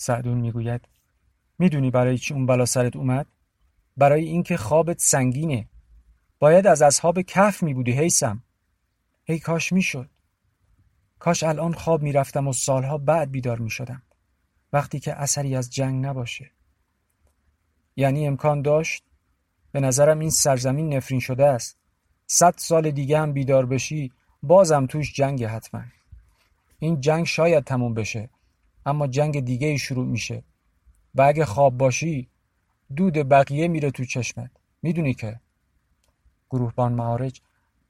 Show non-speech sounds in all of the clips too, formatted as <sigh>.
سعدون می‌گوید می‌دونی برای چی اون بلا سرت اومد؟ برای اینکه خوابت سنگینه. باید از اصحاب کف می بودی حیسم ای کاش می‌شد. کاش الان خواب می‌رفتم و سالها بعد بیدار می شدم وقتی که اثری از جنگ نباشه. یعنی امکان داشت؟ به نظرم این سرزمین نفرین شده است. صد سال دیگه هم بیدار بشی بازم توش جنگ حتما. این جنگ شاید تموم بشه. اما جنگ دیگه ای شروع میشه. و اگه خواب باشی دود بقیه میره تو چشمت. می‌دونی که؟ گروهبان معارج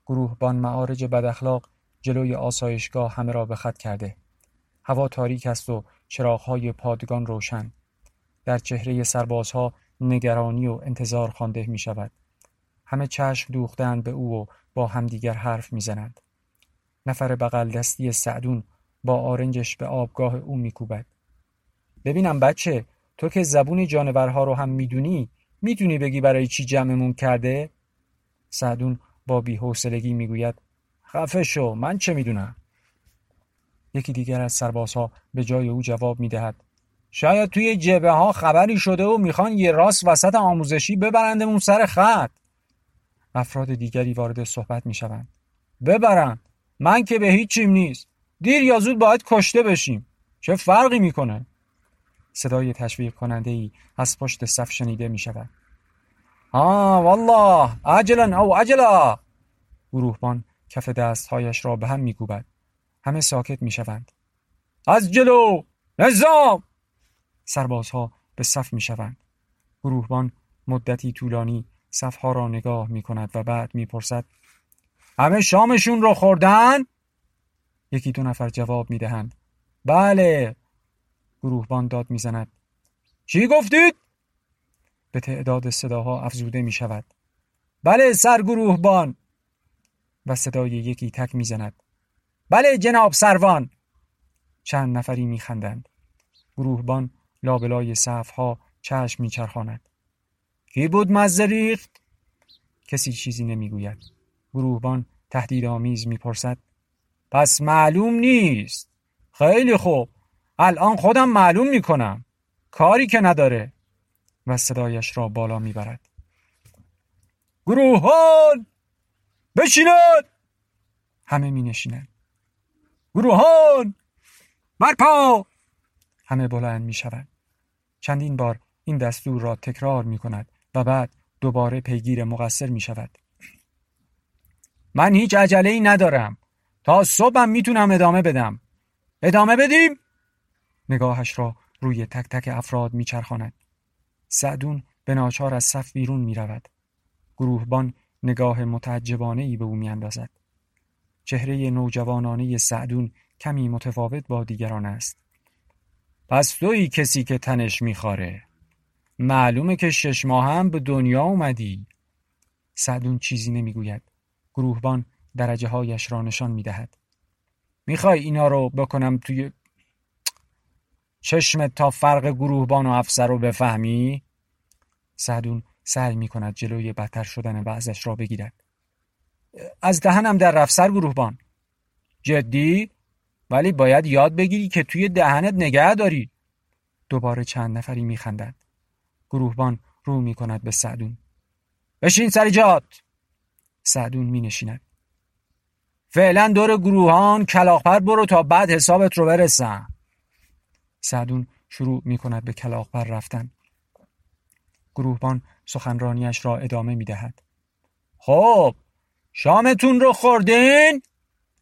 گروهبان معارج بداخلاق جلوی آسایشگاه همه را به خط کرده. هوا تاریک است و چراغهای پادگان روشن. در چهره سربازها نگرانی و انتظار خوانده می شود همه چشم دوختند به او و با همدیگر حرف می‌زنند. نفر بغل دستی سعدون با آرنجش به آبگاه او میکوبد. ببینم بچه تو که زبون جانورها رو هم می‌دونی می‌دونی بگی برای چی جمعمون کرده؟ سعدون با بیحوصلگی می‌گوید خفه شو من چه می‌دونم؟ یکی دیگر از سربازها به جای او جواب می‌دهد شاید توی جبه ها خبری شده و می‌خوان یه راست وسط آموزشی ببرندمون سر خط. افراد دیگری وارد صحبت می‌شوند. ببرن من که به هیچیم نیست. دیر یا زود باید کشته بشیم. چه فرقی می‌کنه؟ صدای تشویق کننده ای از پشت صف شنیده می شود آه والله عجلا او عجلا. گروهبان کف دستهایش را به هم میکوبد. همه ساکت می‌شوند. از جلو نظام! سربازها به صف می‌شوند. گروهبان مدتی طولانی صفها را نگاه می کند و بعد می‌پرسد همه شامشون رو خوردن؟ یکی دو نفر جواب می دهند بله گروهبان داد می‌زند. چی گفتید؟ به تعداد صداها افزوده می شود بله سرگروهبان و صدای یکی تک می‌زند. بله جناب سروان. چند نفری میخندند. گروهبان لابلای صفها چشم میچرخاند. کی بود مزه کسی چیزی نمی‌گوید. گروهبان تهدیدآمیز می‌پرسد. پس معلوم نیست. خیلی خوب. الان خودم معلوم می‌کنم. کاری که نداره. و صدایش را بالا می‌برد. گروهان! بشینند همه می نشینند گروهان! برپا! همه بلند می شوند چندین بار این دستور را تکرار می کند و بعد دوباره پیگیر مقصر می شود من هیچ عجله ای ندارم. تا صبحم می‌تونم ادامه بدم ادامه بدیم نگاهش را روی تک تک افراد میچرخاند سعدون به ناچار از صف بیرون می رود. گروهبان نگاه متعجبانه ای به او میاندازد. چهره نوجوانانه سعدون کمی متفاوت با دیگران است. پس توی کسی که تنش میخواره. معلومه که شش ماه هم به دنیا اومدی. سعدون چیزی نمی‌گوید. گروهبان درجه هایش را نشان می‌دهد. می‌خوای اینا رو بکنم توی چشمت تا فرق گروهبان و افسر رو بفهمی؟ سعدون سعی می کند جلوی بدتر شدن وضعش را بگیرد. از دهنم در رفسر گروهبان. جدی؟ ولی باید یاد بگیری که توی دهنت نگه داری. دوباره چند نفری میخندند. گروهبان رو می کند به سعدون. بشین سر جات! سعدون می نشیند فعلا دور گروهان کلاخپر برو تا بعد حسابت رو برسم. سعدون شروع می کند به کلاخپر رفتن. گروهبان سخنرانیش را ادامه می دهد. خب شامتون رو خوردین؟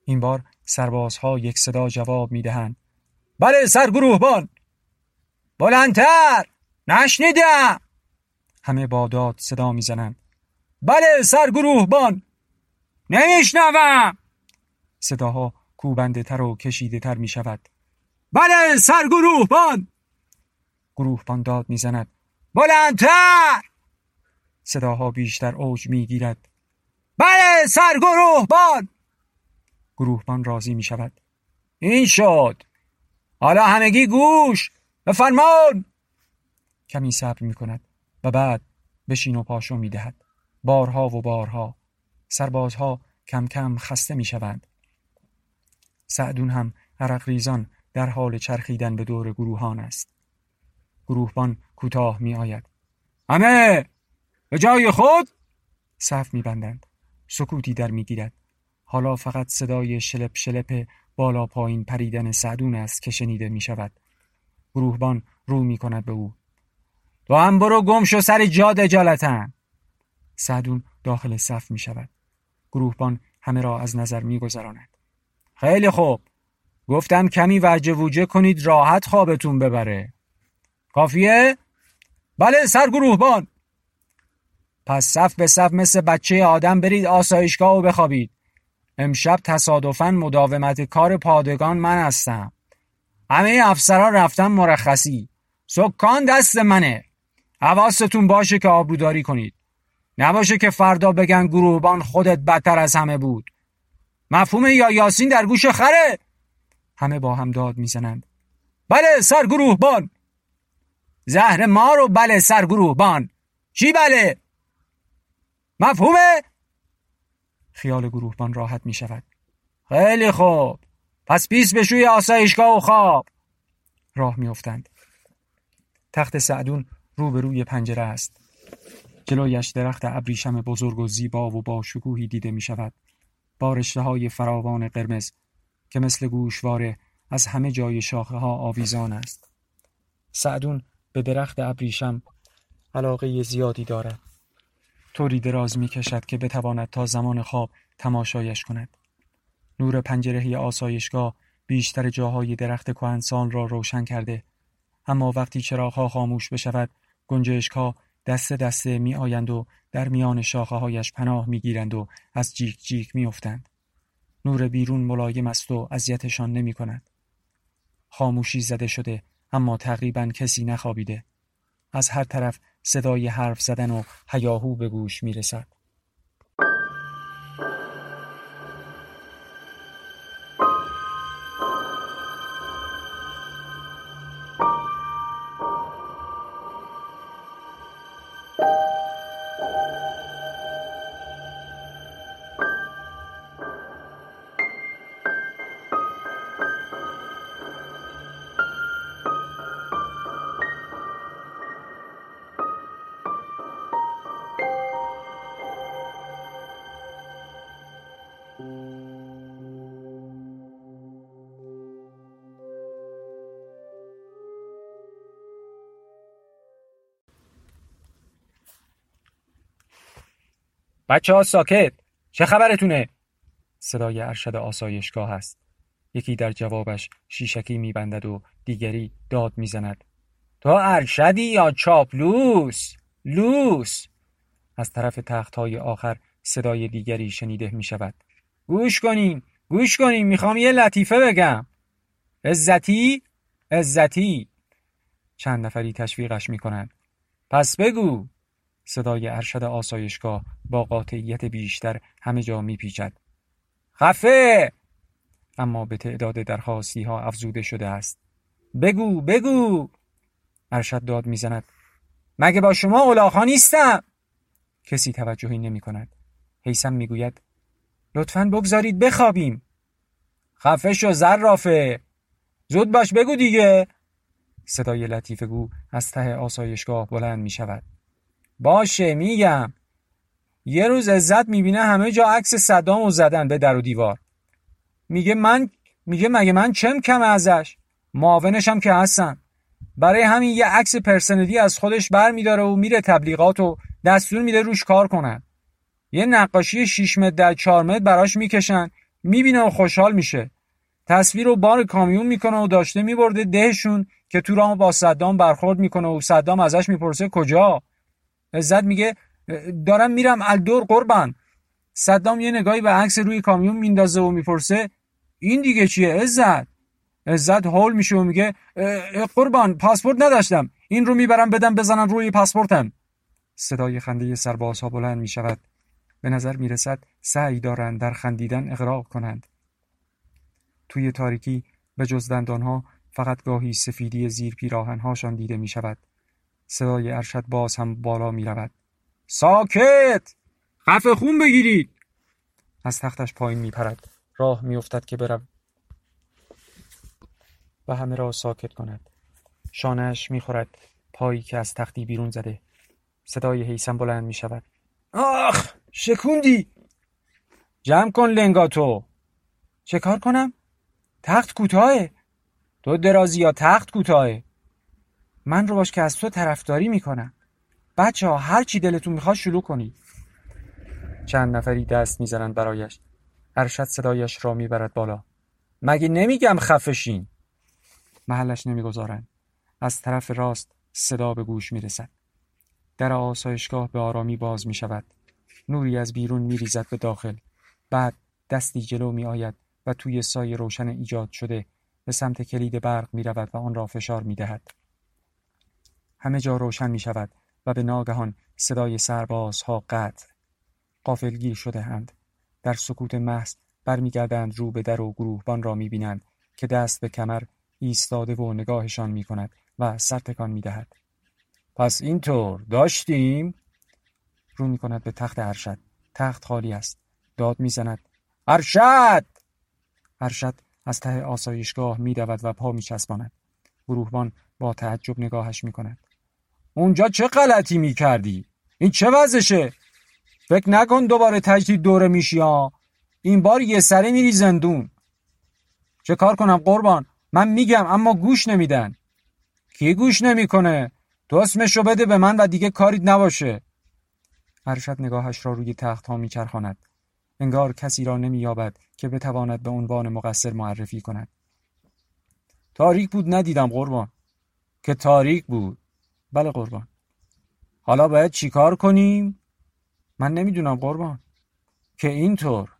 این بار سربازها یک صدا جواب می دهند. بله سرگروهبان بلندتر. نشنیدم. همه باداد صدا می‌زنند. بله سرگروهبان نمیشنوم. صداها کوبنده تر و کشیده تر می شود بله سرگروهبان! گروهبان داد می‌زند. بلندتر! صداها بیشتر اوج می‌گیرد. بله سرگروهبان! گروهبان راضی می شود این شد. حالا همگی گوش به فرمان! کمی صبر می کند و بعد بشین و پاشو می دهد بارها و بارها. سربازها کم کم خسته می شوند سعدون هم عرق ریزان در حال چرخیدن به دور گروهان است. گروهبان کوتاه می آید همه! به جای خود! صف می بندند سکوتی در می گیرد حالا فقط صدای شلپ شلپ بالا پایین پریدن سعدون است که شنیده می شود گروهبان رو می کند به او. تو هم برو گم شو سر جاد اجالتن سعدون داخل صف می شود گروهبان همه را از نظر می گذراند خیلی خوب. گفتم کمی وجه وجه کنید راحت خوابتون ببره. کافیه؟ بله سرگروهبان. پس صف به صف مثل بچه آدم برید آسایشگاه و بخوابید. امشب تصادفا مداومت کار پادگان من هستم. همه افسران رفتن مرخصی. سکان دست منه. حواستون باشه که آبروداری کنید. نباشه که فردا بگن گروهبان خودت بدتر از همه بود. مفهوم یا یاسین در گوش خره. همه با هم داد می‌زنند. بله سرگروهبان. زهر ما رو بله سرگروهبان. چی بله؟ مفهومه؟ خیال گروهبان راحت می شود خیلی خوب. پس پیس بشوی آسایشگاه و خواب. راه میافتند. تخت سعدون روبروی پنجره است. جلویش درخت ابریشم بزرگ و زیبا و با شکوهی دیده می شود با رشته های فراوان قرمز که مثل گوشواره از همه جای شاخه ها آویزان است. سعدون به درخت ابریشم علاقه زیادی دارد. طوری دراز می کشد که بتواند تا زمان خواب تماشایش کند. نور پنجره آسایشگاه بیشتر جاهای درخت کهنسال را روشن کرده اما وقتی چراغها خاموش بشود گنجشکها دسته دسته می آیند و در میان شاخه هایش پناه می گیرند و از جیک جیک می افتند. نور بیرون ملایم است و اذیتشان نمی کند. خاموشی زده شده اما تقریبا کسی نخوابیده. از هر طرف صدای حرف زدن و هیاهو به گوش می رسد. بچه ها ساکت. چه خبرتونه؟ صدای ارشد آسایشگاه است یکی در جوابش شیشکی میبندد و دیگری داد می‌زند. تو ارشدی یا چاپلوس؟ لوس. از طرف تخت های آخر صدای دیگری شنیده می شود گوش کنین گوش کنین می‌خوام یه لطیفه بگم. عزتی عزتی. چند نفری تشویقش می‌کنند. پس بگو. صدای ارشد آسایشگاه با قاطعیت بیشتر همه جا میپیچد. خفه! اما به تعداد درخواستی ها افزوده شده است. بگو بگو! ارشد داد می‌زند. مگه با شما اولاخا نیستم؟ کسی توجهی نمی کند حیسم می‌گوید لطفا بگذارید بخوابیم. خفه شو زرافه! زود باش بگو دیگه! صدای لطیفه گو از ته آسایشگاه بلند می شود باشه میگم. یه روز عزت می‌بینه همه جا عکس صدام و زدن به در و دیوار. میگه من میگه مگه من چم کم ازش؟ معاونشم که هستم. برای همین یه عکس پرسنلی از خودش بر میداره و میره تبلیغات و دستور میده روش کار کنن. یه نقاشی 6 متر در 4 متر براش می‌کشن. می‌بینه و خوشحال میشه. تصویر رو بار کامیون می‌کنه و داشته میبرده دهشون که تو راه با صدام برخورد می‌کنه و صدام ازش می‌پرسه کجا؟ عزت میگه دارم میرم الدور قربان. صدام یه نگاهی به عکس روی کامیون میندازه و می‌پرسه این دیگه چیه عزت؟ عزت هول میشه و میگه قربان پاسپورت نداشتم. این رو می‌برم بدم بزنن روی پاسپورتم. صدای خنده سربازها بلند می‌شود. به نظر می‌رسد سعی دارند در خندیدن اغراق کنند. توی تاریکی به جز دندانها فقط گاهی سفیدی زیر پیراهنهاشان دیده می شود. صدای ارشد باز هم بالا می رود. ساکت! خفه خون بگیرید! از تختش پایین می پرد. راه می افتد که برم و همه را ساکت کند. شانهش می خورد. پایی که از تختی بیرون زده صدای حیسم بلند می شود آخ شکوندی جمع کن لنگاتو چه کار کنم؟ تخت کوتاهه تو درازی یا تخت کوتاهه من رو باش که از تو طرفداری می‌کنم. بچه ها هر چی دلتون می‌خواد شروع کنید. چند نفری دست می‌زنند برایش. ارشد صدایش را می‌برد بالا. مگه نمیگم خفشین؟ محلش نمی‌گذارند. از طرف راست صدا به گوش می‌رسد. در آسایشگاه به آرامی باز می شود نوری از بیرون می ریزد به داخل. بعد دستی جلو می آید و توی سایه روشن ایجاد شده به سمت کلید برق می رود و آن را فشار می دهد. همه جا روشن می شود و به ناگهان صدای سربازها قطع قافلگیر شده اند. در سکوت محض برمیگردند رو به در و گروهبان را می بینند که دست به کمر ایستاده و نگاهشان می کند و سر تکان می دهد. پس اینطور داشتیم؟ رو می کند به تخت ارشد. تخت خالی است. داد می‌زند. ارشد! ارشد از ته آسایشگاه میدود و پا میچسباند. گروهبان با تعجب نگاهش می‌کند. اونجا چه غلطی می‌کردی؟ این چه وضعشه؟ فکر نکن دوباره تجدید دوره میشی ها این بار یه سره میری زندون. چه کار کنم قربان؟ من میگم اما گوش نمیدن. کی گوش نمی‌کنه؟ تو اسمشو بده به من و دیگه کاریت نباشه. ارشد نگاهش را روی تخت ها میچرخاند. انگار کسی را نمییابد که بتواند به عنوان مقصر معرفی کند. تاریک بود ندیدم قربان. که تاریک بود. بله قربان. حالا باید چیکار کنیم؟ من نمی‌دونم قربان. که اینطور.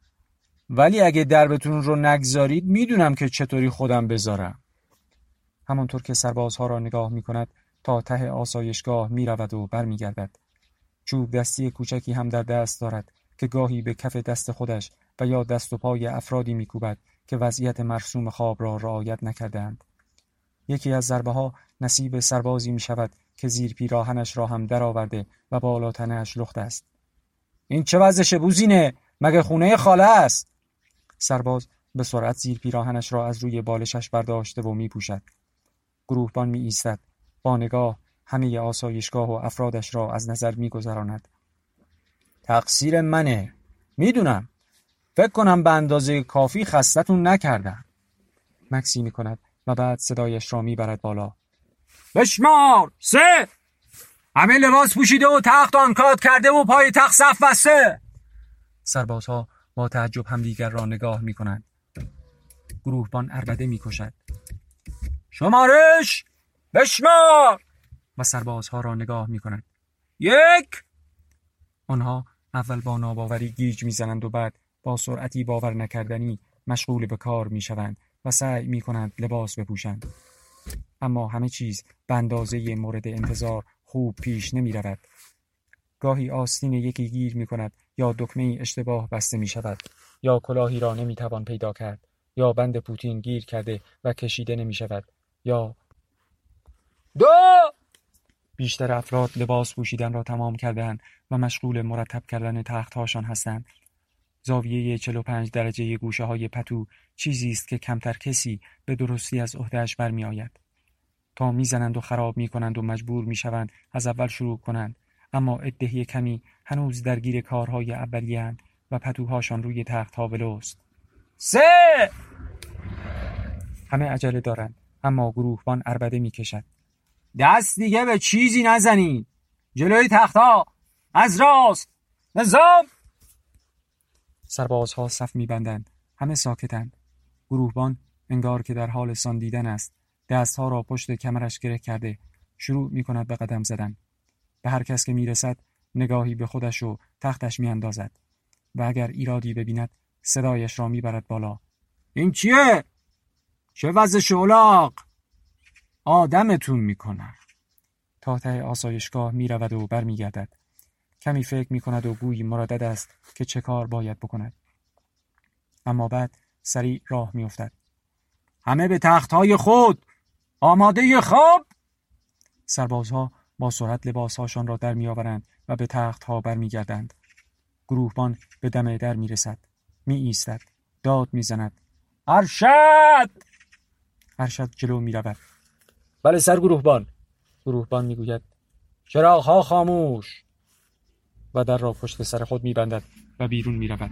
ولی اگه دربتون رو نگذارید می‌دونم که چطوری خودم بذارم. همانطور که سربازها را نگاه می‌کند تا ته آسایشگاه می‌رود و برمیگردد. چوب دستی کوچکی هم در دست دارد که گاهی به کف دست خودش و یا دست و پای افرادی میکوبد که وضعیت مرسوم خواب را رعایت نکردند. یکی از ضربه ها نصیب سربازی می شود که زیر پیراهنش را هم درآورده و بالا تنش لخت است. این چه وضعشه بوزینه؟ مگه خونه خاله است؟ سرباز به سرعت زیر پیراهنش را از روی بالشش برداشته و می پوشد. گروهبان می ایستد. با نگاه همه آسایشگاه و افرادش را از نظر می گذراند. تقصیر منه می‌دونم فکر کنم به اندازه کافی خستتون نکردم مکسی می کند و بعد صدایش را می‌برد بالا بشمار سه. همه لباس پوشیده و تخت آنکاد کرده و پای تخت صف بسته. سربازها با تعجب همدیگر را نگاه می کنند گروهبان اربده می کشد شمارش بشمار. و سربازها را نگاه می کند یک. آنها اول با ناباوری گیج می‌زنند و بعد با سرعتی باور نکردنی مشغول به کار می‌شوند و سعی می‌کنند لباس بپوشند. اما همه چیز به اندازه مورد انتظار خوب پیش نمی رود. گاهی آستین یکی گیر می کند یا دکمه اشتباه بسته می شود یا کلاهی را نمی توان پیدا کرد یا بند پوتین گیر کرده و کشیده نمی شود یا دو بیشتر افراد لباس پوشیدن را تمام کردهاند و مشغول مرتب کردن تختهاشان هستند. زاویه 45 درجه گوشه های پتو چیزی است که کمتر کسی به درستی از عهدهش برمی آید. تا می‌زنند و خراب می کنند و مجبور می شوند از اول شروع کنند اما ادهی کمی هنوز درگیر کارهای اولیه و پتوهاشان روی تخت ها ولوست. سه همه عجله دارند اما گروهبان اربده می کشد. دست دیگه به چیزی نزنید جلوی تختها از راست نظام سربازها صف میبندند. همه ساکتند. گروهبان انگار که در حال ساندیدن است. دستها را پشت کمرش گره کرده. شروع می کند به قدم زدن. به هر کس که می‌رسد نگاهی به خودش و تختش میاندازد. و اگر ایرادی ببیند صدایش را می‌برد بالا. این چیه؟ چه وضع شولاق؟ آدمتون می‌کنم تا ته آسایشگاه می‌رود و برمیگردد. کمی فکر می‌کند و گویی مرادد است که چه کار باید بکند. اما بعد سریع راه میافتد. همه به تختهای خود! آماده خواب سربازها با سرعت لباسهاشان را در میآورند و به تختها برمیگردند. گروهبان به دم در می‌رسد. می ایستد داد می‌زند. ارشد! ارشد جلو می‌رود. بله سرگروهبان گروهبان می‌گوید. چراغها خاموش! و در را پشت سر خود میبندد و بیرون می‌رود.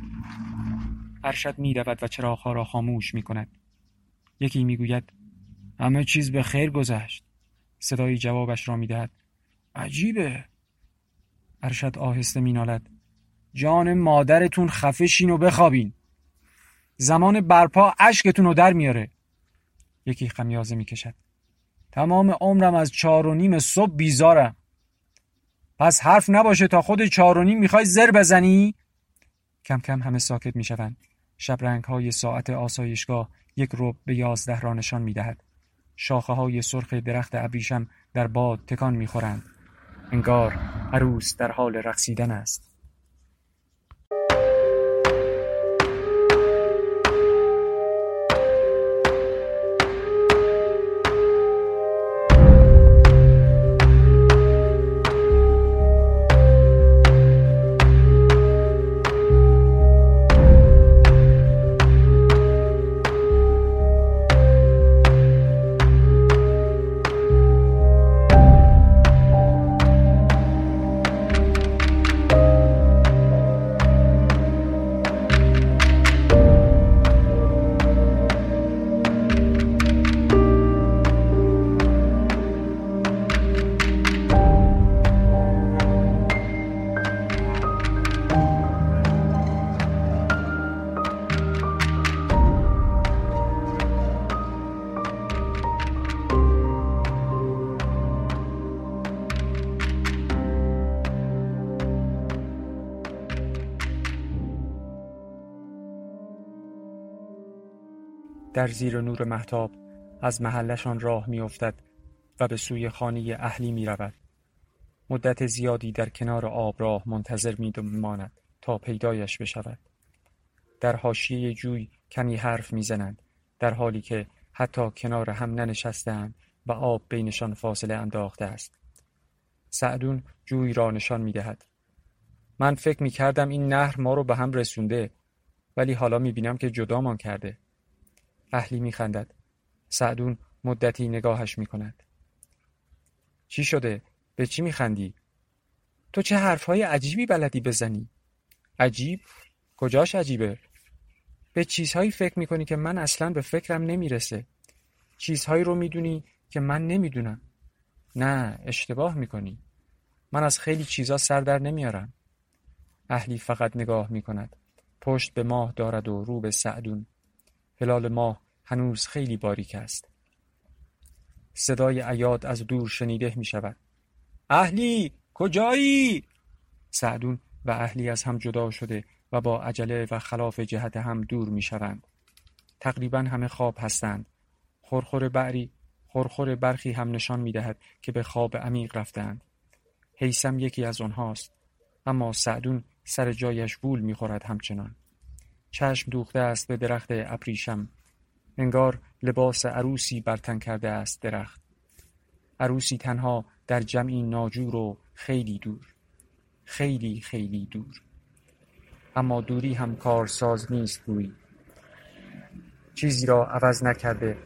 ارشد می‌رود و چراغها را خاموش می‌کند. یکی می‌گوید همه چیز به خیر گذشت. صدایی جوابش را می‌دهد. عجیبه. ارشد آهسته مینالد. جان مادرتون خفشین و بخوابین. زمان برپا اشکتون رو در میاره. یکی خمیازه می‌کشد. تمام عمرم از چهار و نیم صبح بیزارم. پس حرف نباشه تا خود نیم می‌خوای زر بزنی؟ کم کم همه ساکت می‌شوند. شبرنگ های ساعت آسایشگاه یک رب به یازده را نشان می‌دهد. شاخه های سرخ درخت ابریشم در باد تکان می‌خورند. انگار عروس در حال رقصیدن است. در زیر نور محتاب از محلشان راه میافتد و به سوی خانه اهلی می رود. مدت زیادی در کنار آب راه منتظر می ماند تا پیدایش بشود. در حاشیه جوی کمی حرف می‌زنند در حالی که حتی کنار هم ننشستند و آب بینشان فاصله انداخته است. سعدون جوی را نشان می دهد. من فکر می کردم این نهر ما رو به هم رسونده ولی حالا می بینم که جدامان کرده. اهلی میخندد. سعدون مدتی نگاهش می‌کند. چی شده؟ به چی میخندی؟ تو چه حرفهای عجیبی بلدی بزنی؟ عجیب؟ کجاش عجیبه؟ به چیزهایی فکر می‌کنی که من اصلا به فکرم نمی‌رسه. چیزهایی رو می‌دونی که من نمی‌دونم. نه اشتباه می‌کنی. من از خیلی چیزا سر در نمیارم. اهلی فقط نگاه می‌کند. پشت به ماه دارد و رو به سعدون. هلال ماه هنوز خیلی باریک است. صدای عیاد از دور شنیده می شود. اهلی کجایی؟ سعدون و اهلی از هم جدا شده و با عجله و خلاف جهت هم دور می شوند. تقریبا همه خواب هستند. خورخور بری خورخور برخی هم نشان می دهد که به خواب عمیق رفتند. حیسم یکی از آنهاست. اما سعدون سر جایش بول می خورد همچنان. چشم دوخته است به درخت ابریشم انگار لباس عروسی برتن کرده است درخت. عروسی تنها در جمعی ناجور و خیلی دور. خیلی خیلی دور. اما دوری هم کارساز نیست گویی. چیزی را عوض نکرده.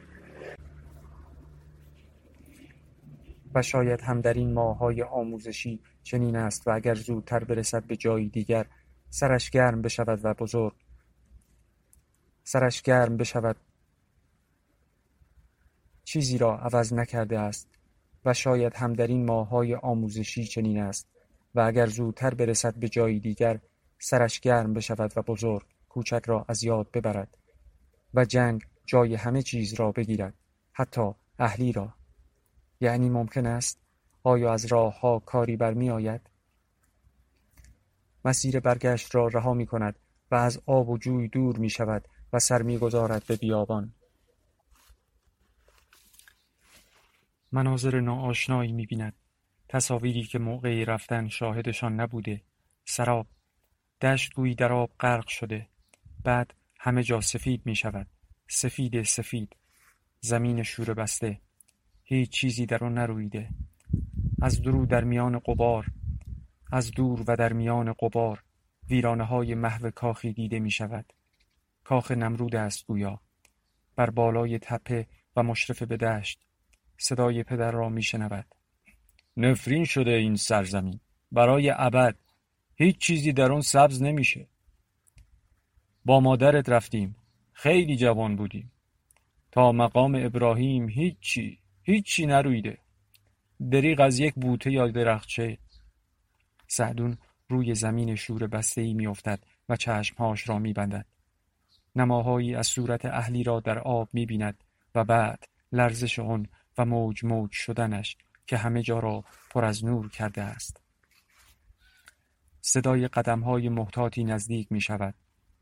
و شاید هم در این ماهای آموزشی چنین است و اگر زودتر برسد به جایی دیگر سرش گرم بشود و بزرگ. سرش گرم بشود. چیزی را عوض نکرده است و شاید هم در این ماههای آموزشی چنین است و اگر زودتر برسد به جایی دیگر سرش گرم بشود و بزرگ کوچک را از یاد ببرد و جنگ جای همه چیز را بگیرد حتی اهلی را یعنی ممکن است آیا از راه ها کاری برمی آید؟ مسیر برگشت را رها می کند و از آب و جوی دور می شود و سر می گذارد به بیابان مناظر ناآشنایی می‌بیند. تصاویری که موقعی رفتن شاهدشان نبوده. سراب. دشت گویی در آب غرق شده. بعد همه جا سفید می شود سفید سفید. زمین شور بسته. هیچ چیزی در آن نرویده. از درو در میان قبار از دور و در میان قبار ویرانه های محو کاخی دیده می شود کاخ نمرود است گویا. بر بالای تپه و مشرف به دشت. صدای پدر را میشنود. نفرین شده این سرزمین. برای ابد هیچ چیزی در اون سبز نمیشه. با مادرت رفتیم. خیلی جوان بودیم. تا مقام ابراهیم هیچی هیچی نرویده. دریغ از یک بوته یا درخچه. سعدون روی زمین شور بسته ای میافتد و چشمهاش را میبندد. نماهایی از صورت اهلی را در آب می‌بیند و بعد لرزش آن و موج موج شدنش که همه جا را پر از نور کرده است. صدای های محتاطی نزدیک می شود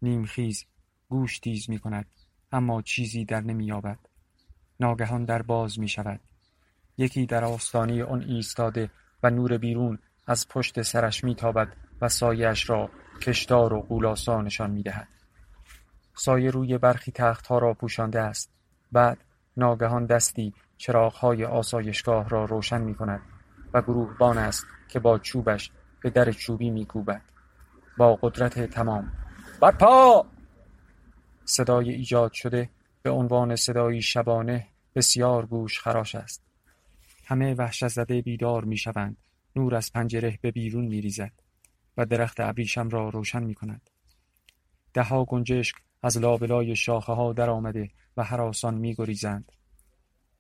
نیمخیز گوش تیز می کند اما چیزی در نمییابد. ناگهان در باز می شود یکی در آستانه آن ایستاده و نور بیرون از پشت سرش میتابد و سایش را کشدار و قولاسا نشان می‌دهد. سایه روی برخی تختها را پوشانده است. بعد ناگهان دستی چراغهای آسایشگاه را روشن می کند و گروهبان است که با چوبش به در چوبی میکوبد. با قدرت تمام. برپا! صدای ایجاد شده به عنوان صدایی شبانه بسیار گوش خراش است. همه وحشت زده بیدار می‌شوند. نور از پنجره به بیرون میریزد و درخت ابریشم را روشن می کند. دهها گنجشک از لابلای شاخه ها در آمده و حراسان می گریزند.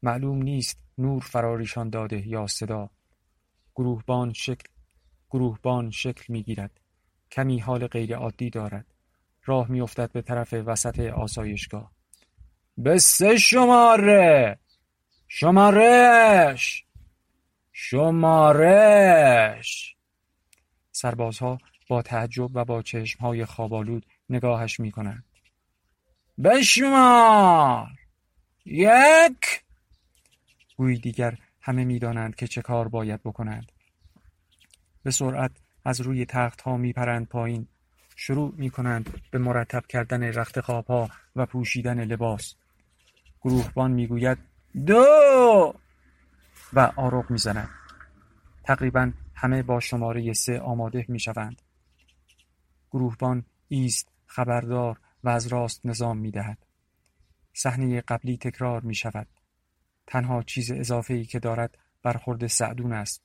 معلوم نیست نور فراریشان داده یا صدا. گروهبان شکل گروهبان شکل می گیرد. کمی حال غیر عادی دارد. راه می افتد به طرف وسط آسایشگاه. به سه شماره شمارش شمارش سربازها با تعجب و با چشمهای خوابالود نگاهش می‌کنند بشمار یک گویی دیگر همه می‌دانند که چه کار باید بکنند. به سرعت از روی تخت ها میپرند پایین. شروع می‌کنند به مرتب کردن رخت خواب و پوشیدن لباس. گروهبان می‌گوید دو! و آروغ می‌زند تقریبا همه با شماره سه آماده می‌شوند. گروهبان ایست خبردار و از راست نظام می‌دهد. صحنه قبلی تکرار می شود تنها چیز اضافه ای که دارد برخورد سعدون است.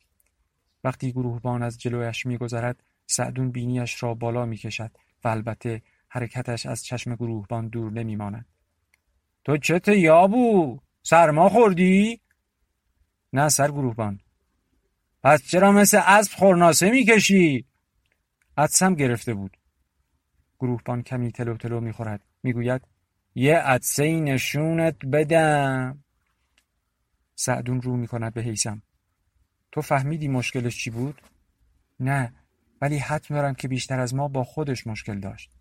وقتی گروهبان از جلویش میگذرد سعدون بینیش را بالا می کشد و البته حرکتش از چشم گروهبان دور نمیماند. تو چت یابو؟ سرما خوردی؟ نه سر گروهبان. پس چرا مثل اسب خورناسه می‌کشی؟ عدسم گرفته بود. گروهبان کمی تلو تلو می‌خورد. می‌گوید یه عدسه نشونت بدم. سعدون رو می‌کند به حیسم تو فهمیدی مشکلش چی بود؟ نه ولی حد میارم که بیشتر از ما با خودش مشکل داشت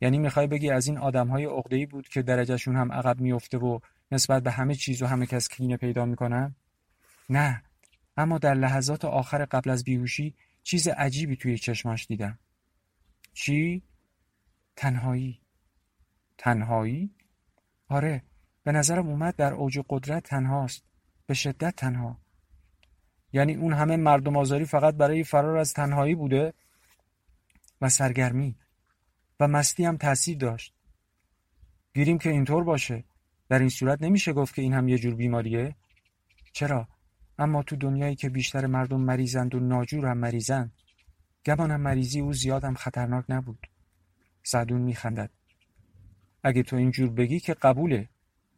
یعنی می‌خوای بگی از این آدم های عقده‌ای بود که درجهشون هم عقب میفته و نسبت به همه چیز و همه کس کینه پیدا می‌کنن؟ نه اما در لحظات آخر قبل از بیهوشی چیز عجیبی توی چشماش دیدم چی؟ تنهایی تنهایی؟ آره به نظرم اومد در اوج قدرت تنهاست. به شدت تنها. یعنی اون همه مردم آزاری فقط برای فرار از تنهایی بوده و سرگرمی. و مستی هم تاثیر داشت. گیریم که اینطور باشه. در این صورت نمیشه گفت که این هم یه جور بیماریه. چرا؟ اما تو دنیایی که بیشتر مردم مریضند و ناجور هم مریضند گمانم مریضی او زیادم خطرناک نبود. سعدون میخندد. اگه تو اینجور بگی که قبوله.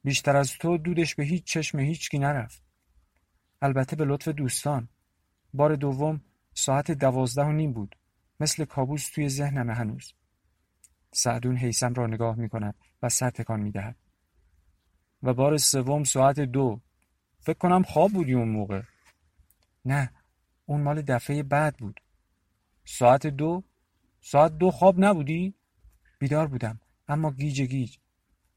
بیشتر از تو دودش به هیچ چشم هیچکی نرفت. البته به لطف دوستان. بار دوم ساعت دوازده و نیم بود. مثل کابوس توی ذهنم هنوز. سعدون حیسم را نگاه می کند و سر تکان می دهد. و بار سوم ساعت دو. فکر کنم خواب بودی اون موقع. نه اون مال دفعه بعد بود. ساعت دو؟ ساعت دو خواب نبودی؟ بیدار بودم اما گیج گیج.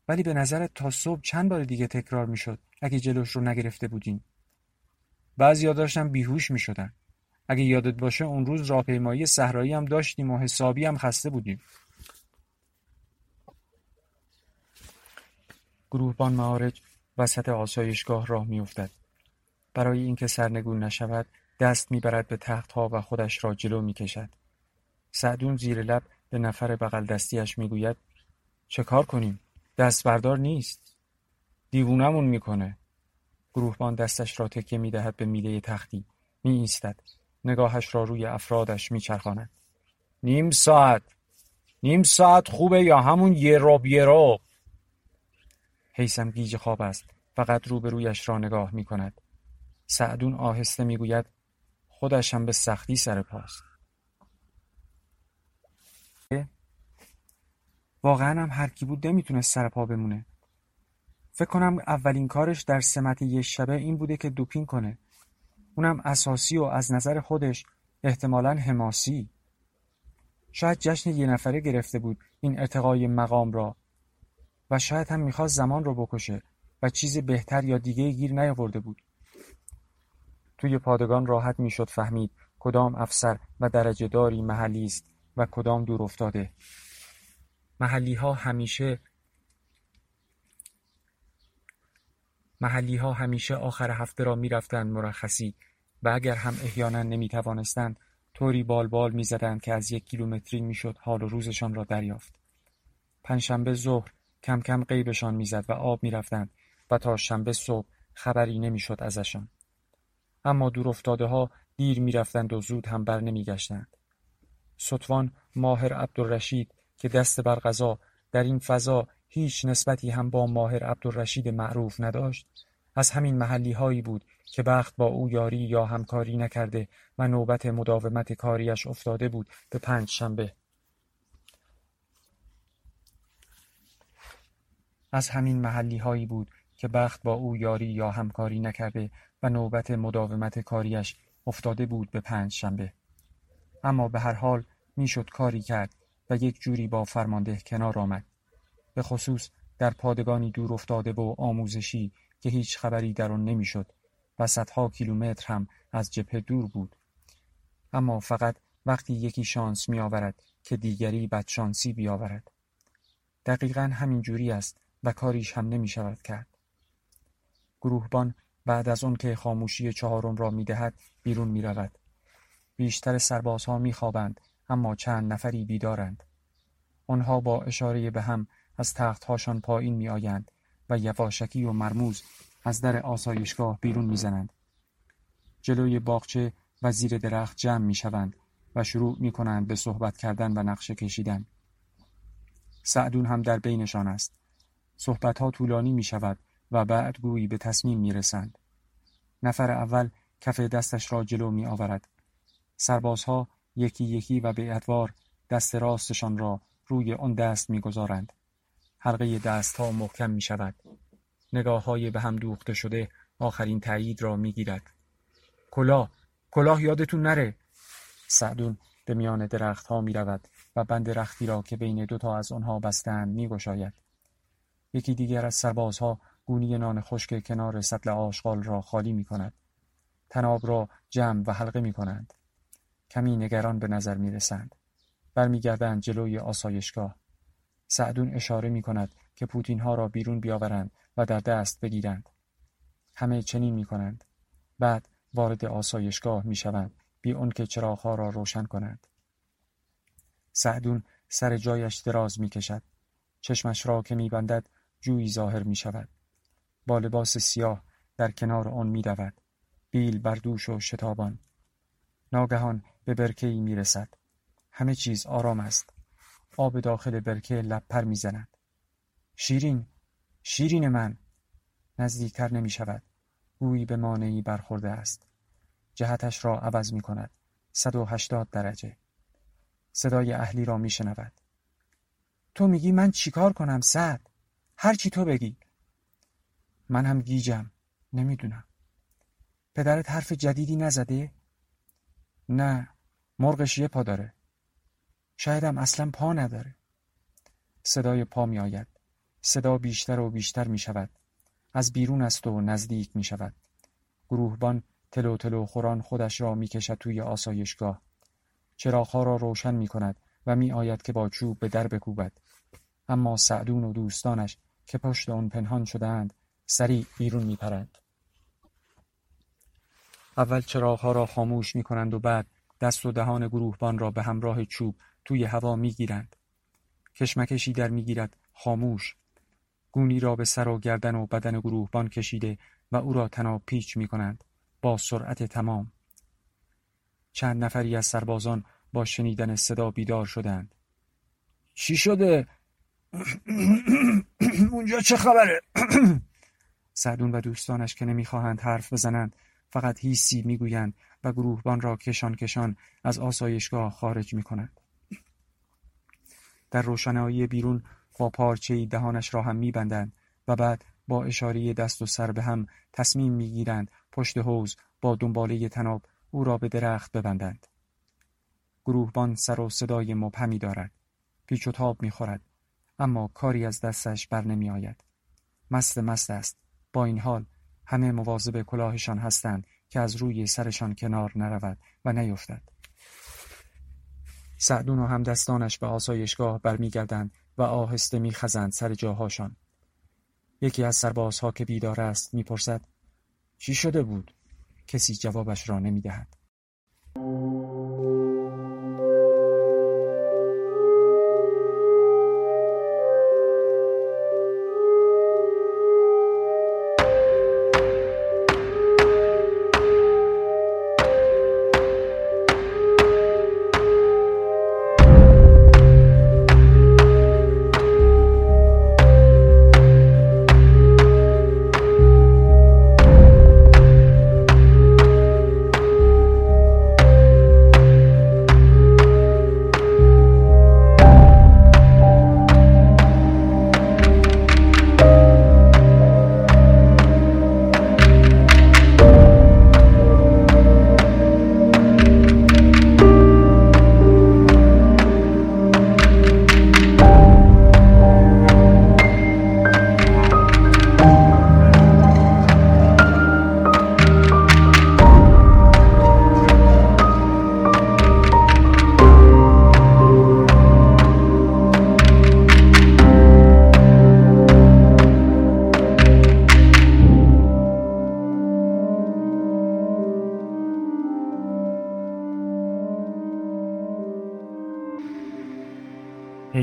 ولی به نظرت تا صبح چند بار دیگه تکرار می‌شد اگه جلوش رو نگرفته بودین؟ بعضی داشتن بیهوش می‌شدن. اگه یادت باشه اون روز راهپیمایی صحرایی هم داشتیم و حسابی هم خسته بودیم. گروهبان معارج وسط آسایشگاه راه میافتد. برای اینکه سرنگون نشود دست می‌برد به تختها و خودش را جلو می‌کشد. سعدون زیر لب به نفر بغل دستیش می‌گوید چه کار کنیم؟ دست بردار نیست. دیوونمون می‌کنه. گروهبان دستش را تکیه می‌دهد به میله تختی. می ایستد نگاهش را روی افرادش می چرخاند. نیم ساعت. نیم ساعت خوبه یا همون یه رب یه رب؟ حیسم گیج خواب است. فقط روبرویش را نگاه می کند سعدون آهسته می گوید خودش هم به سختی سر پاست واقعا هم هر کی بود نمی‌تونست سر پا بمونه. فکر کنم اولین کارش در سمت یه شبه این بوده که دوپین کنه. اونم اساسی و از نظر خودش احتمالا حماسی. شاید جشن یه نفره گرفته بود این ارتقای مقام را و شاید هم می‌خواست زمان رو بکشه و چیز بهتر یا دیگه گیر نیاورده بود. توی پادگان راحت می‌شد فهمید کدام افسر و درجه داری محلی است و کدام دور افتاده. محلی ها همیشه محلی ها همیشه آخر هفته را می رفتند مرخصی و اگر هم احیانا نمی توانستند طوری بالبال می زدند که از یک کیلومتری می شد حال و روزشان را دریافت. پنجشنبه ظهر کم کم قیبشان می‌زد و آب می رفتند و تا شنبه صبح خبری نمی‌شد ازشان. اما دور افتاده ها دیر می رفتند و زود هم بر نمی گشتند. سطوان ماهر عبدالرشید که دست بر غذا در این فضا هیچ نسبتی هم با ماهر عبدالرشید معروف نداشت. از همین محلی هایی بود که بخت با او یاری یا همکاری نکرده و نوبت مداومت کاریش افتاده بود به پنج شنبه. از همین محلی هایی بود که بخت با او یاری یا همکاری نکرده و نوبت مداومت کاریش افتاده بود به پنج شنبه. اما به هر حال می‌شد کاری کرد و یک جوری با فرمانده کنار آمد. به خصوص در پادگانی دور افتاده و آموزشی که هیچ خبری در آن نمی‌شد و صدها کیلومتر هم از جبهه دور بود. اما فقط وقتی یکی شانس می آورد که دیگری بدشانسی بیاورد. دقیقا همین جوری است و کاریش هم نمی شود کرد. گروهبان بعد از اون که خاموشی چهارم را می دهد بیرون می رود بیشتر سربازها می خوابند اما چند نفری بیدارند آنها با اشاره به هم از تختهاشان پایین می آیند و یواشکی و مرموز از در آسایشگاه بیرون می‌زنند. جلوی باغچه و زیر درخت جمع می شوند و شروع می کنند به صحبت کردن و نقشه کشیدن. سعدون هم در بینشان است. صحبت ها طولانی می شود و بعد گویی به تصمیم می رسند. نفر اول کف دستش را جلو می آورد. سربازها یکی یکی و به ادوار دست راستشان را روی آن دست می گذارند. حلقه ها محکم می شود. نگاه های به هم دوخته شده آخرین تایید را می گیرد. کلاه یادتون نره سعدون به میان ها می رود و بند رختی را که بین دوتا از آنها بستند می گشاید. یکی دیگر از سربازها گونی نان خشک کنار سطل آشغال را خالی می کند. تناب را جمع و حلقه می کنند. کمی نگران به نظر می رسند. برمیگردند جلوی آسایشگاه. سعدون اشاره می کند که پوتین ها را بیرون بیاورند و در دست بگیرند. همه چنین می کنند. بعد وارد آسایشگاه می شوند بی اون که را روشن کنند. سعدون سر جایش دراز می کشد. چشمش را که می بندد جویی ظاهر می شود. با لباس سیاه در کنار آن می دود. بیل بردوش و شتابان. ناگهان به برکه می رسد. همه چیز آرام است. آب داخل برکه لب پر می‌زند. شیرین شیرین من! نزدیکتر نمی شود گویی به مانعی برخورده است. جهتش را عوض می کند صد و هشتاد درجه. صدای اهلی را می شنود تو میگی من چیکار کنم سعد؟ هرچی تو بگی. من هم گیجم. نمی‌دونم. پدرت حرف جدیدی نزده؟ نه مرغش یه پا داره. شایدم اصلا پا نداره. صدای پا می آید. صدا بیشتر و بیشتر می شود. از بیرون است و نزدیک می شود. گروهبان تلو تلو خوران خودش را می کشد توی آسایشگاه. چراغها را روشن می کند و می آید که با چوب به در بکوبد. اما سعدون و دوستانش که پشت آن پنهان شدهاند سریع بیرون می پرند. اول چراغها را خاموش می کنند و بعد دست و دهان گروهبان را به همراه چوب توی هوا می‌گیرند. کشمکشی در می‌گیرد خاموش. گونی را به سر و گردن و بدن گروهبان کشیده و او را تناب پیچ می کنند با سرعت تمام. چند نفری از سربازان با شنیدن صدا بیدار شدند. چی شده؟ <clears throat> اونجا چه خبره؟ <clears throat> سعدون و دوستانش که نمی‌خواهند حرف بزنند فقط هیسی می‌گویند و گروهبان را کشان کشان از آسایشگاه خارج می‌کنند. در روشنایی بیرون با پارچه دهانش را هم میبندند و بعد با اشاره دست و سر به هم تصمیم می‌گیرند پشت حوز با دنباله تناب او را به درخت ببندند. گروهبان سر و صدای مبهمی دارد. پیچ و تاب می‌خورد. اما کاری از دستش بر نمی آید. مست مست است. با این حال همه مواظب کلاهشان هستند که از روی سرشان کنار نرود و نیفتد. سعدون و همدستانش به آسایشگاه برمیگردند و آهسته میخزند سر جاهاشان. یکی از سربازها که بیدار است می‌پرسد چی شده بود؟ کسی جوابش را نمی‌دهد.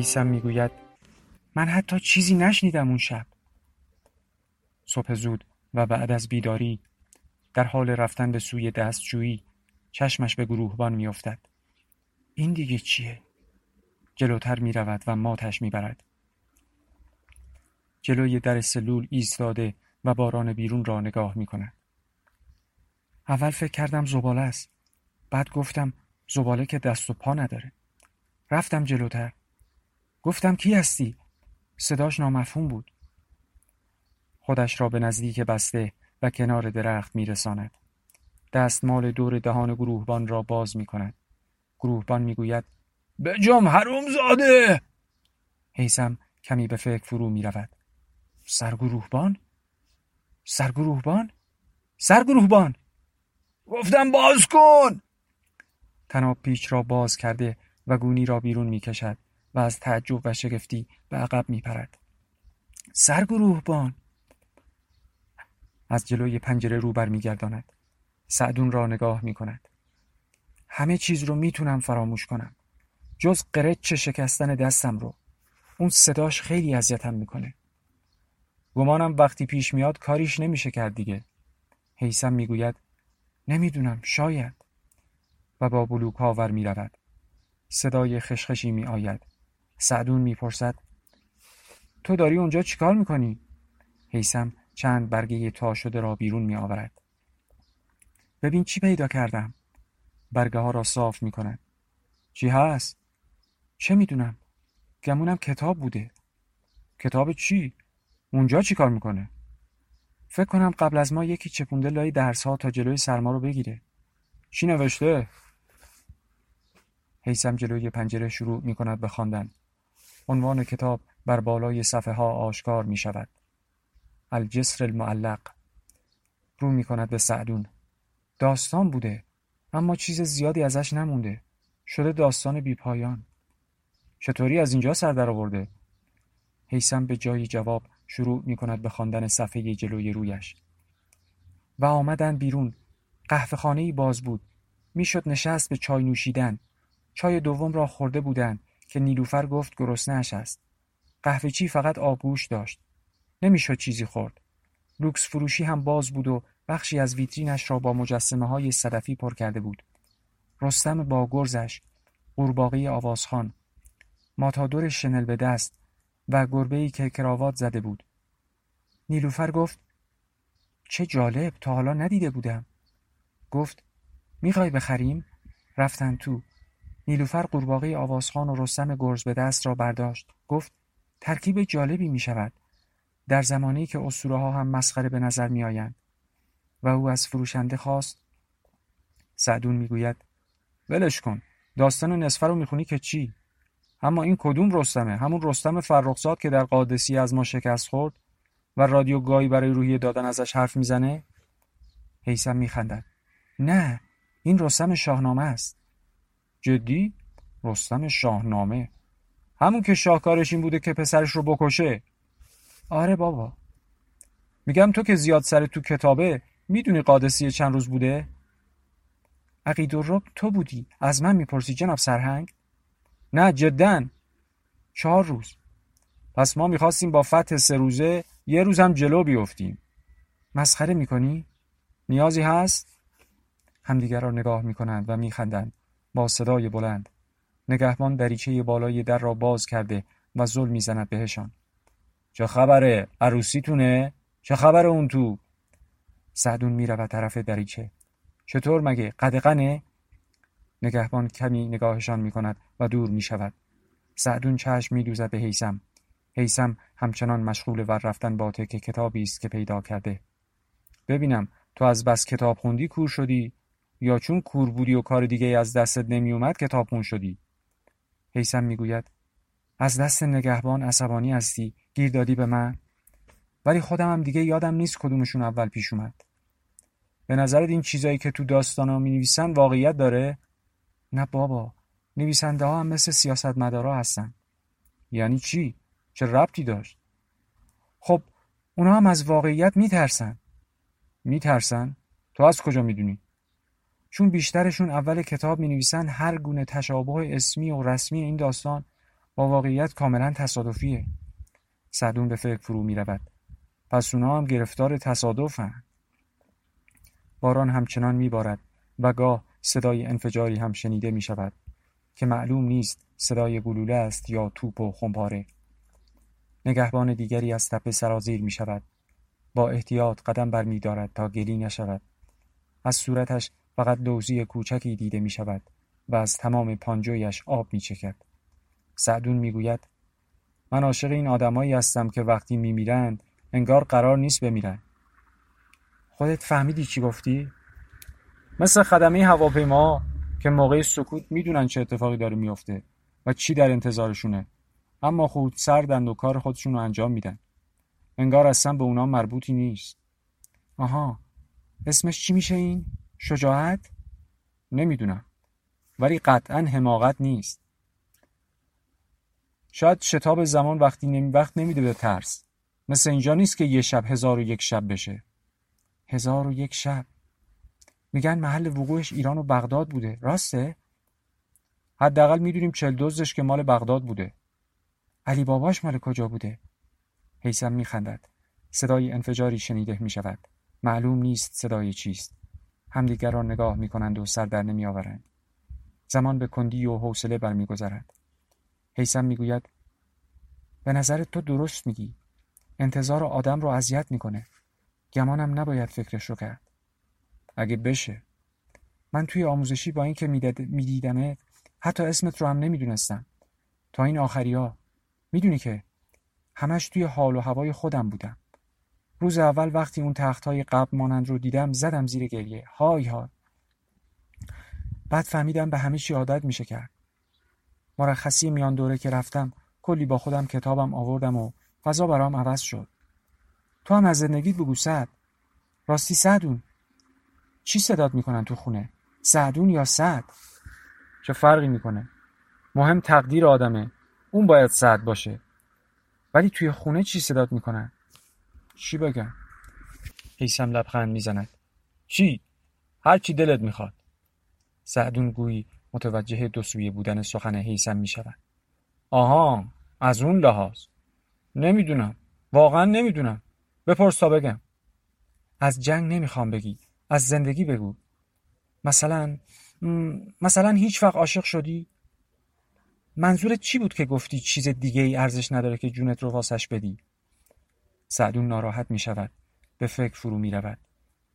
میسم می‌گوید من حتی چیزی نشنیدم اون شب صبح زود و بعد از بیداری در حال رفتن به سوی دستجویی چشمش به گروهبان میافتد این دیگه چیه جلوتر می رود و ماتش می برد. جلوی در سلول ایستاده و باران بیرون را نگاه می کند. اول فکر کردم زباله است. بعد گفتم زباله که دست و پا نداره. رفتم جلوتر. گفتم کی هستی؟ صداش نامفهوم بود. خودش را به نزدیک بسته و کنار درخت میرساند. دستمال دور دهان گروهبان را باز می کند. گروهبان می‌گوید بجام حروم زاده حیسم کمی به فکر فرو می رود. سرگروهبان؟ سرگروهبان؟ سرگروهبان گفتم باز کن تناب پیچ را باز کرده و گونی را بیرون می کشد و از تعجب و شگفتی به عقب می پرد. سرگروهبان از جلوی پنجره رو بر می گرداند. سعدون را نگاه می کند. همه چیز رو می‌تونم فراموش کنم. جز قرچ شکستن دستم رو. اون صداش خیلی اذیتم می‌کنه. گمانم وقتی پیش میاد کاریش نمیشه کرد دیگه. حیسم می‌گوید نمی‌دونم شاید و با بلوک ها می رود. صدای خشخشی می آید. سعدون می‌پرسد تو داری اونجا چیکار می‌کنی؟ حیسم چند برگه تا شده را بیرون می آورد. ببین چی پیدا کردم. برگه ها را صاف می کند. چی هست؟ چه می‌دونم؟ گمونم کتاب بوده. کتاب چی؟ اونجا چی کار می‌کنه؟ فکر کنم قبل از ما یکی چپونده لای درس ها تا جلوی سرما رو بگیره. چی نوشته؟ حیسم جلوی پنجره شروع می کند به خواندن. عنوان کتاب بر بالای صفحه ها آشکار می شود. الجسر المعلق. رو می کند به سعدون. داستان بوده اما چیز زیادی ازش نمونده. شده داستان بی پایان چطوری از اینجا سر در آورده؟ حیسم به جای جواب شروع می کند به خواندن صفحه جلوی رویش. و آمدن بیرون. قهوه خانه باز بود. می‌شد نشست به چای نوشیدن. چای دوم را خورده بودند. که نیلوفر گفت گرسنهاش است. قهوه چی فقط آبگوش داشت. نمی‌شد چیزی خورد. لوکس فروشی هم باز بود و بخشی از ویترینش را با مجسمه های صدفی پر کرده بود. رستم با گرزش قورباغه آوازخان ماتادور شنل به دست و گربه ای که کراوات زده بود نیلوفر گفت چه جالب تا حالا ندیده بودم گفت می‌خوای بخریم رفتن تو نیلوفر قورباغه آوازخان و رستم گرز به دست را برداشت. گفت ترکیب جالبی می شود در زمانی که اسطوره ها هم مسخره به نظر می آیند و او از فروشنده خواست. سعدون می‌گوید ولش کن. داستان نصفه رو می‌خونی که چی؟ اما این کدوم رستمه؟ همون رستم فرخزاد که در قادسی از ما شکست خورد و رادیو گاهی برای روحیه دادن ازش حرف می‌زنه؟ حیسم میخندد. نه این رستم شاهنامه است. جدی؟ رستم شاهنامه. همون که شاهکارش این بوده که پسرش رو بکشه. آره بابا. میگم تو که زیاد سر تو کتابه می‌دونی قادسی چند روز بوده؟ عقید رب تو بودی. از من می‌پرسی جناب سرهنگ؟ نه جدا. چهار روز. پس ما می‌خواستیم با فتح سه روزه یه روز هم جلو بیفتیم. مسخره می‌کنی؟ نیازی هست؟ همدیگر را نگاه می‌کنند و میخندند. با صدای بلند نگهبان دریچه بالای در را باز کرده و زل می‌زند بهشان چه خبره؟ عروسیتونه؟ چه خبره اون تو؟ سعدون می‌رود طرف دریچه چطور مگه قدقنه؟ نگهبان کمی نگاهشان می کند و دور می شود. سعدون چشم می دوزد به حیسم. حیسم همچنان مشغول ور رفتن با تک کتابی است که پیدا کرده. ببینم تو از بس کتاب خوندی کور شدی یا چون کور بودی و کار دیگه از دستت نمی اومد کتاب خون شدی؟ حیسم می‌گوید از دست نگهبان عصبانی هستی گیر دادی به من ولی خودم هم دیگه یادم نیست کدومشون اول پیش اومد به نظرت این چیزایی که تو داستان ها می نویسن واقعیت داره؟ نه بابا نویسنده ها هم مثل سیاست مدارا هستن یعنی چی؟ چه ربطی داشت؟ خب اونا هم از واقعیت میترسن میترسن؟ تو از کجا می‌دونی؟ چون بیشترشون اول کتاب می نویسن هر گونه تشابه اسمی و رسمی این داستان با واقعیت کاملا تصادفیه. سعدون به فکر فرو می رود. پس اونا هم گرفتار تصادفن. باران همچنان می بارد و گاه صدای انفجاری هم شنیده می شود که معلوم نیست صدای گلوله است یا توپ و خمپاره. نگهبان دیگری از تپه سرازیر می شود با احتیاط قدم بر می دارد تا گلی نشود. از صورتش فقط دوزی کوچکی دیده می شود و از تمام پانجویش آب می چکد سعدون می گوید من عاشق این آدمایی هستم که وقتی می میرند انگار قرار نیست بمیرن خودت فهمیدی چی گفتی؟ مثل خدمه هواپیما که موقع سکوت می‌دونن چه اتفاقی داره میفته و چی در انتظارشونه اما خود سردند و کار خودشون رو انجام میدن انگار اصلا به اونا مربوطی نیست آها اسمش چی میشه این؟ شجاعت؟ نمی‌دونم. ولی قطعا حماقت نیست. شاید شتاب زمان وقتی نمی وقت نمیده به ترس. مثل اینجا نیست که یه شب هزار و یک شب بشه. هزار و یک شب. میگن محل وقوعش ایران و بغداد بوده. راسته؟ حداقل می‌دونیم چل دوزش که مال بغداد بوده. علی باباش مال کجا بوده؟ حیسم میخندد. صدای انفجاری شنیده می‌شود. معلوم نیست صدای چیست. همدیگر را نگاه می‌کنند و سر در نمیآورند. زمان به کندی و حوصله برمیگذرد. حیسم می‌گوید به نظر تو درست میگی. انتظار آدم رو اذیت می‌کنه. گمانم نباید فکرش رو کرد. اگه بشه. من توی آموزشی با اینکه میدیدمت حتی اسمت رو هم نمی‌دونستم. تا این آخری ها. می‌دونی که همش توی حال و هوای خودم بودم. روز اول وقتی اون تخت های قبل مانند رو دیدم زدم زیر گریه. های های. بعد فهمیدم به همه چی عادت میشه کرد. مرخصی میان دوره که رفتم کلی با خودم کتابم آوردم و فضا برام عوض شد. تو هم از زندگیت بگو سعد. راستی سعدون. چی صدات می‌کنن تو خونه؟ سعدون یا سعد؟ چه فرقی می‌کنه؟ مهم تقدیر آدمه. اون باید سعد باشه. ولی توی خونه چی صدات می‌کنن؟ چی بگم؟ حیسم لبخند می‌زند. چی؟ هر چی دلت می‌خواد. سعدون گویی متوجه دو سویه بودن سخن حیسم می‌شود. آها از اون لحاظ. نمی‌دونم. واقعا نمی‌دونم. بپرس تا بگم. از جنگ نمی‌خوام بگی. از زندگی بگو. مثلا مثلا هیچ وقت عاشق شدی؟ منظورت چی بود که گفتی چیز دیگه ای ارزش نداره که جونت رو واسش بدی؟ سعدون ناراحت می شود. به فکر فرو می رود.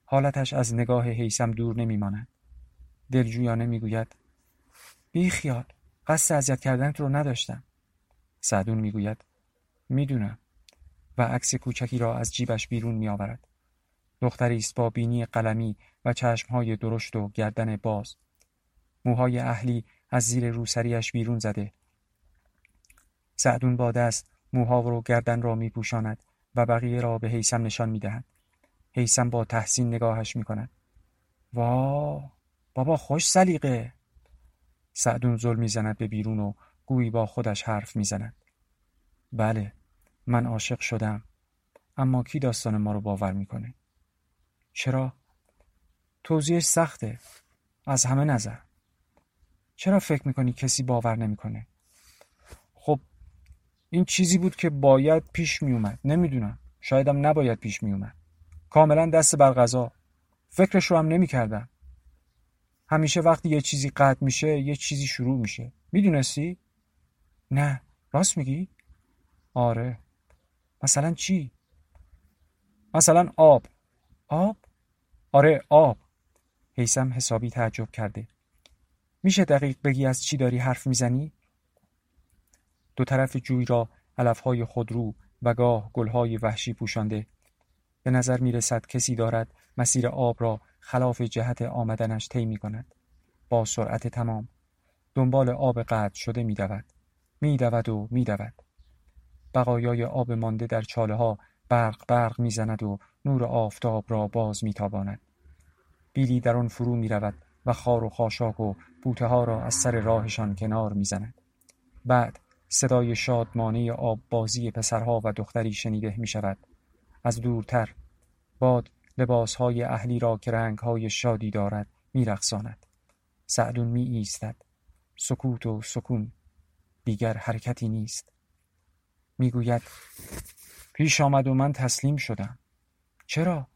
حالتش از نگاه حیسم دور نمی ماند. دلجویانه می گوید بی خیال قصد اذیت کردنت رو نداشتم. سعدون می گوید می‌دونم و عکس کوچکی را از جیبش بیرون می آورد. دختری است با بینی قلمی و چشمهای درشت و گردن باز. موهای اهلی از زیر روسریش بیرون زده. سعدون با دست موها و گردن را می پوشاند و بقیه را به حیسم نشان می دهد. حیسم با تحسین نگاهش می کند. وا بابا خوش سلیقه. سعدون زل می‌زند به بیرون و گویی با خودش حرف می‌زند. بله من عاشق شدم. اما کی داستان ما رو باور می‌کنه؟ چرا؟ توضیحش سخته. از همه نظر. چرا فکر می‌کنی کسی باور نمی‌کنه؟ این چیزی بود که باید پیش میومد نمی‌دونم. شایدم نباید پیش میومد کاملا دست بر غذا. فکرش رو هم نمی‌کردم. همیشه وقتی یه چیزی قطع میشه یه چیزی شروع میشه. می‌دونستی؟ نه. راست میگی؟ آره. مثلا چی؟ مثلا آب. آب؟ آره آب. حیسم حسابی تعجب کرده. میشه دقیق بگی از چی داری حرف می‌زنی؟ دو طرف جوی را علفهای خودرو و گاه گلهای وحشی پوشانده به نظر می‌رسد کسی دارد مسیر آب را خلاف جهت آمدنش طی می کند. با سرعت تمام دنبال آب قطع شده می دود. می دود و می دود. بقایای آب مانده در چاله ها برق برق می زند و نور آفتاب را باز می تاباند. بیلی در آن فرو می رود و خار و خاشاک و بوته ها را از سر راهشان کنار می زند. بعد صدای شادمانه آب بازی پسرها و دختری شنیده می شود. از دورتر باد لباسهای اهلی را که رنگهای شادی دارد میرقصاند. سعدون می ایستد سکوت و سکون. دیگر حرکتی نیست. می‌گوید پیش آمد و من تسلیم شدم. چرا؟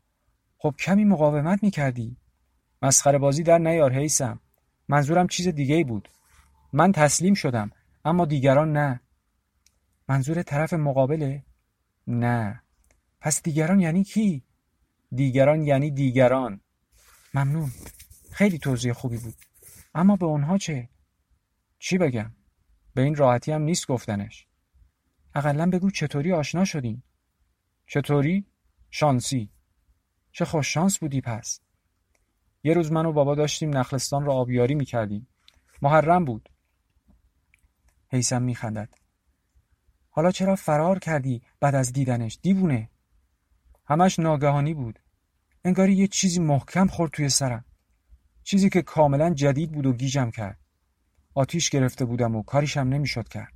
خب کمی مقاومت می‌کردی. مسخره بازی در نیار حیسم منظورم چیز دیگه بود. من تسلیم شدم. اما دیگران نه. منظور طرف مقابله؟ نه. پس دیگران یعنی کی؟ دیگران یعنی دیگران. ممنون. خیلی توضیح خوبی بود. اما به اونها چه؟ چی بگم؟ به این راحتی هم نیست گفتنش. اقلا بگو چطوری آشنا شدیم چطوری؟ شانسی. چه خوش شانس بودی پس. یه روز من و بابا داشتیم نخلستان را آبیاری می‌کردیم. محرم بود. حیسم میخندد. حالا چرا فرار کردی بعد از دیدنش دیوونه؟ همش ناگهانی بود. انگاری یه چیزی محکم خورد توی سرم. چیزی که کاملا جدید بود و گیجم کرد. آتیش گرفته بودم و کاریشم نمی‌شد کرد.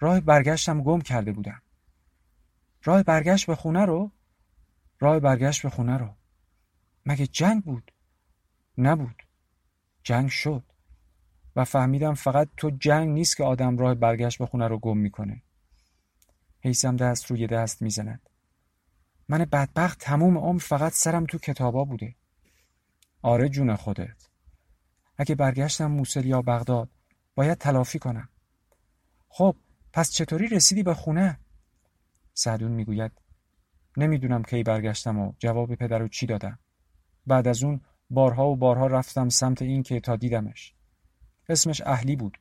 راه برگشتم گم کرده بودم. راه برگشت به خونه رو؟ راه برگشت به خونه رو. مگه جنگ بود؟ نبود. جنگ شد. و فهمیدم فقط تو جنگ نیست که آدم راه برگشت به خونه رو گم می‌کنه. حیسم دست روی دست می‌زند. من بدبخت تموم عمر فقط سرم تو کتابا بوده. آره جون خودت. اگه برگشتم موسل یا بغداد باید تلافی کنم. خب پس چطوری رسیدی به خونه؟ سعدون می‌گوید نمی‌دونم کی برگشتم و جواب پدر رو چی دادم. بعد از اون بارها و بارها رفتم سمت این که تا دیدمش. اسمش اهلی بود.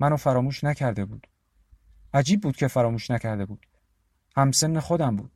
منو فراموش نکرده بود. عجیب بود که فراموش نکرده بود. همسن خودم بود.